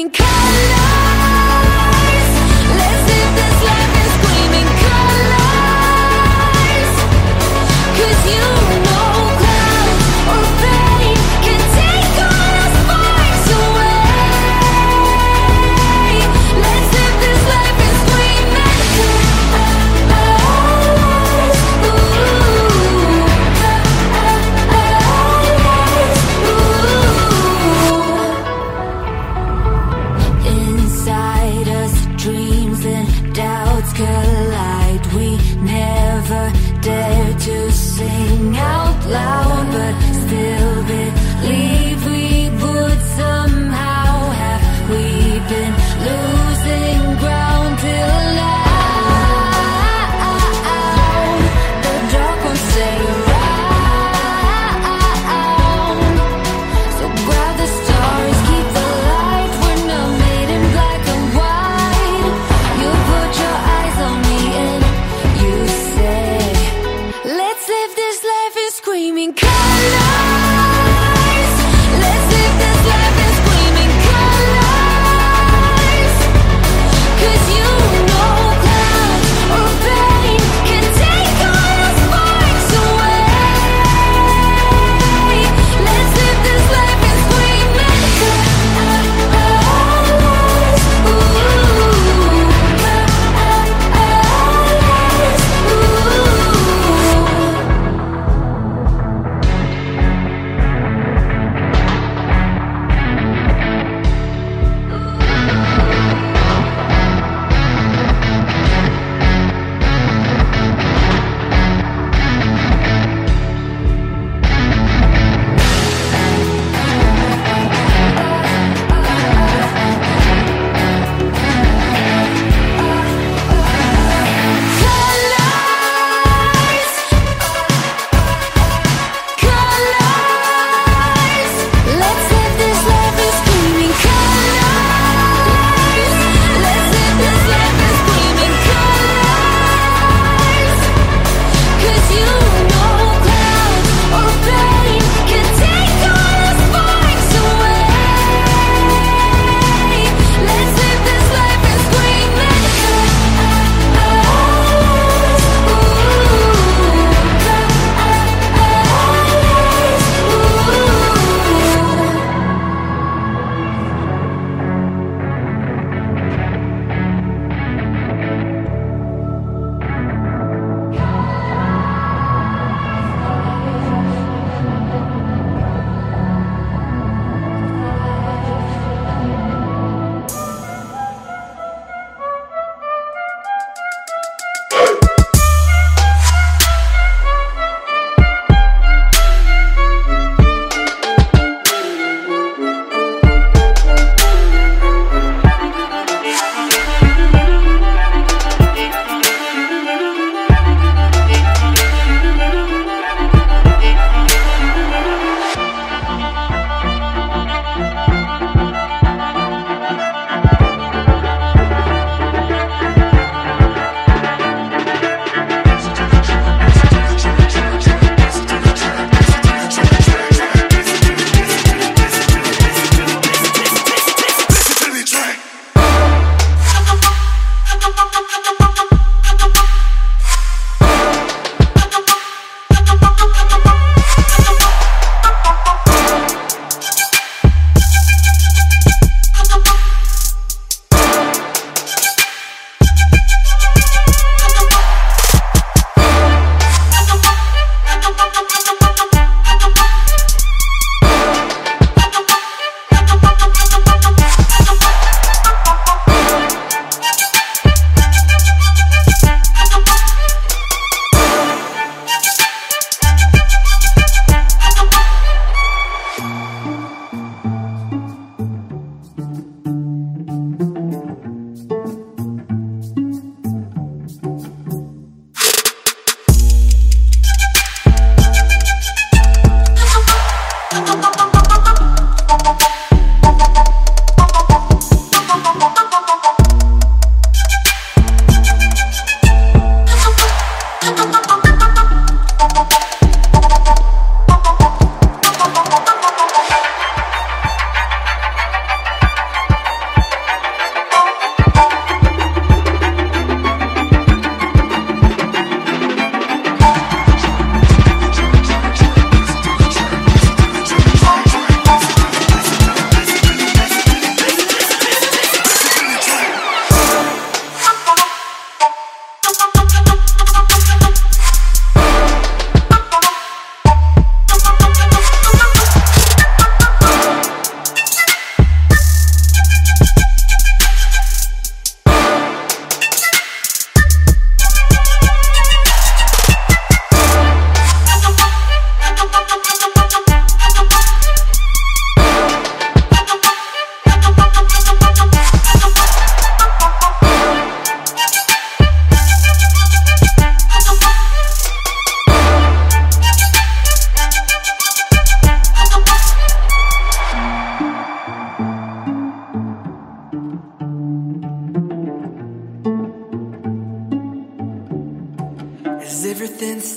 in screaming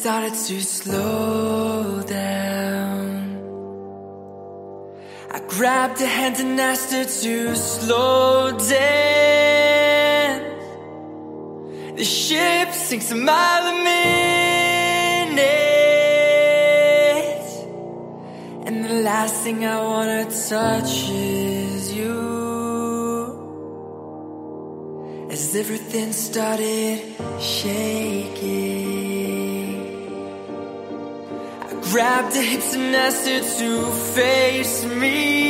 started to slow down. I grabbed her hand and asked her to slow down. The ship sinks a mile a minute, and the last thing I wanna touch is you. As everything started shaking, Hips and asked her to face me.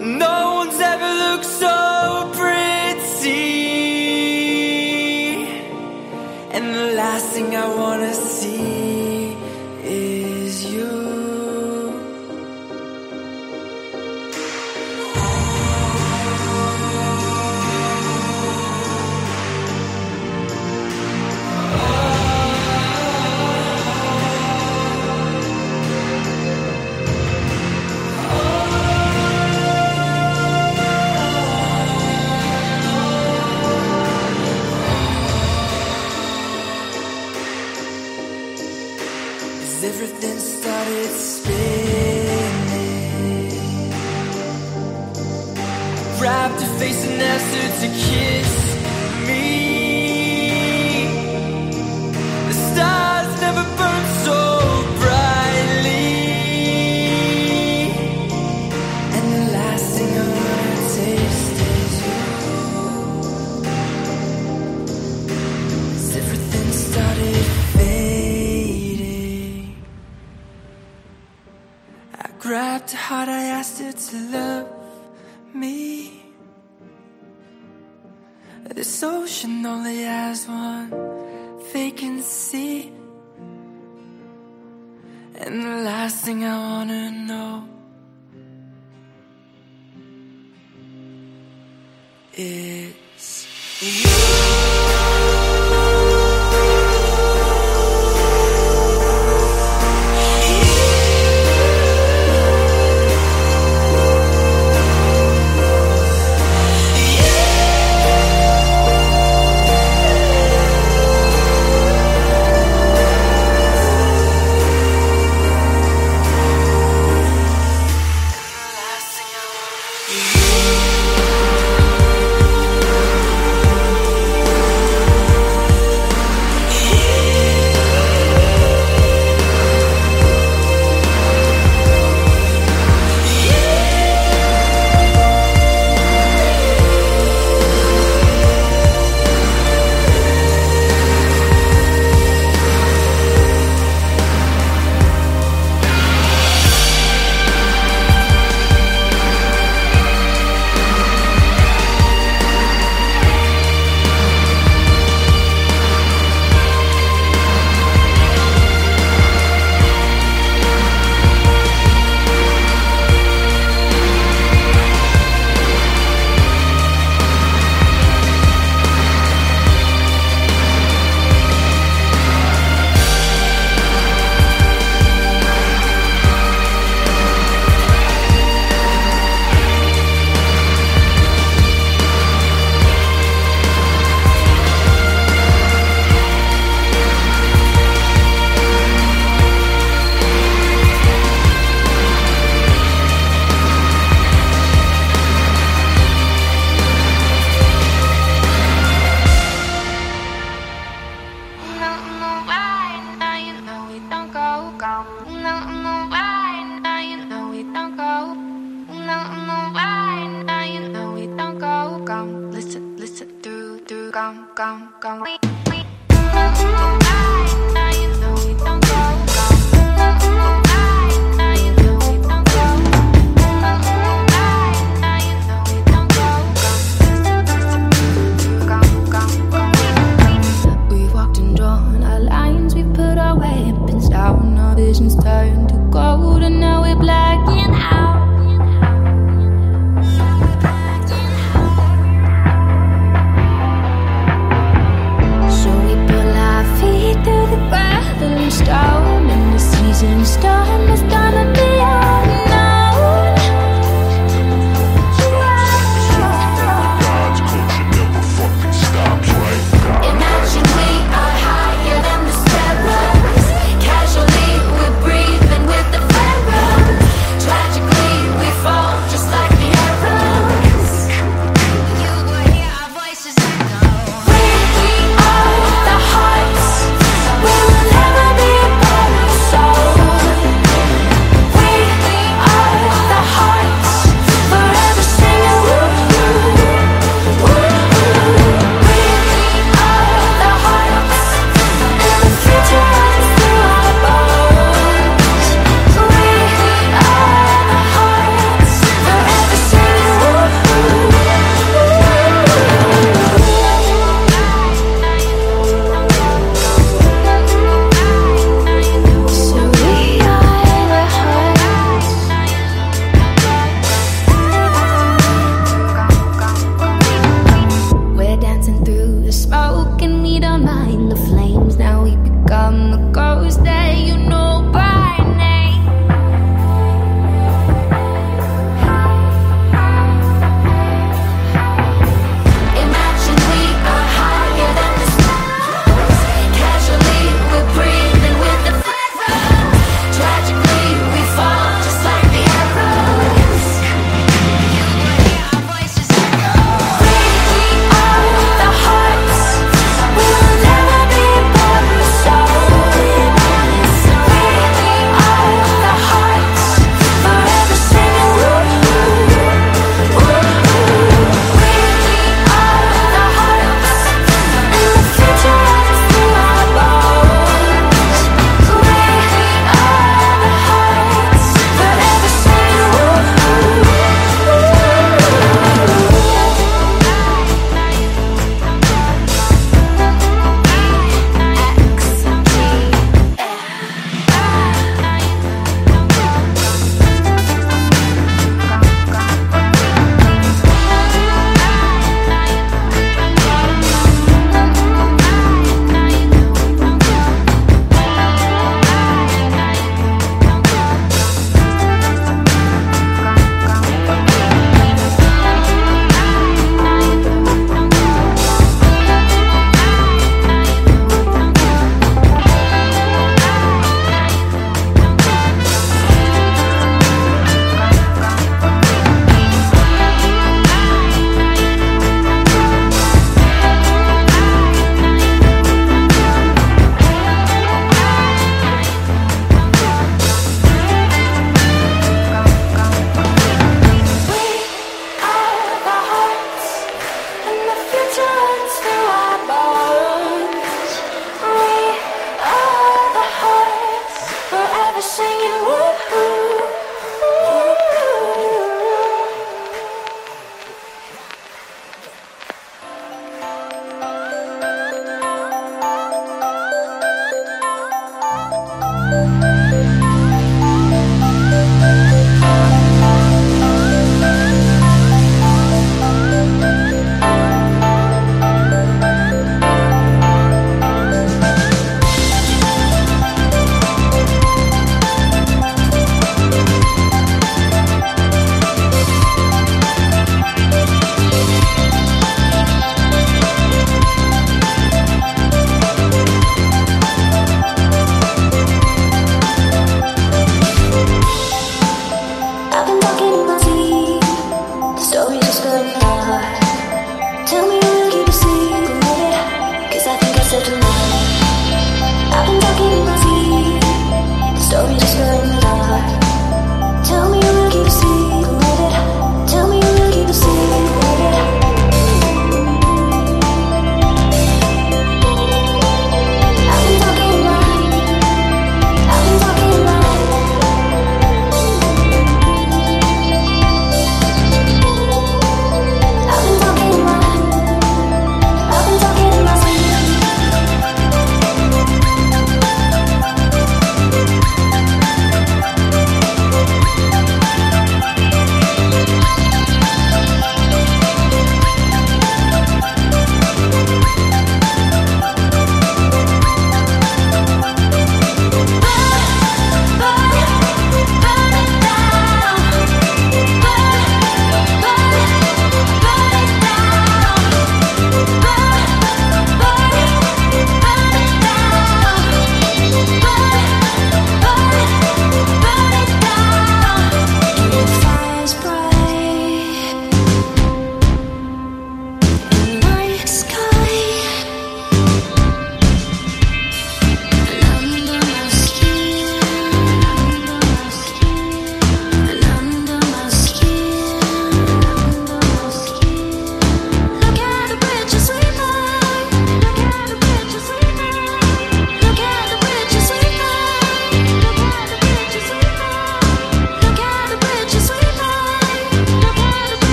No one's ever looked so pretty. And the last thing I wanna see everything started spinning, Wrapped her face asked her to kiss Grabbed her heart, I asked her to love me. This ocean only has one vacancy. And the last thing I wanna know is you.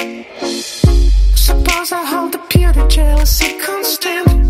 Suppose I hold the purity jealousy constant.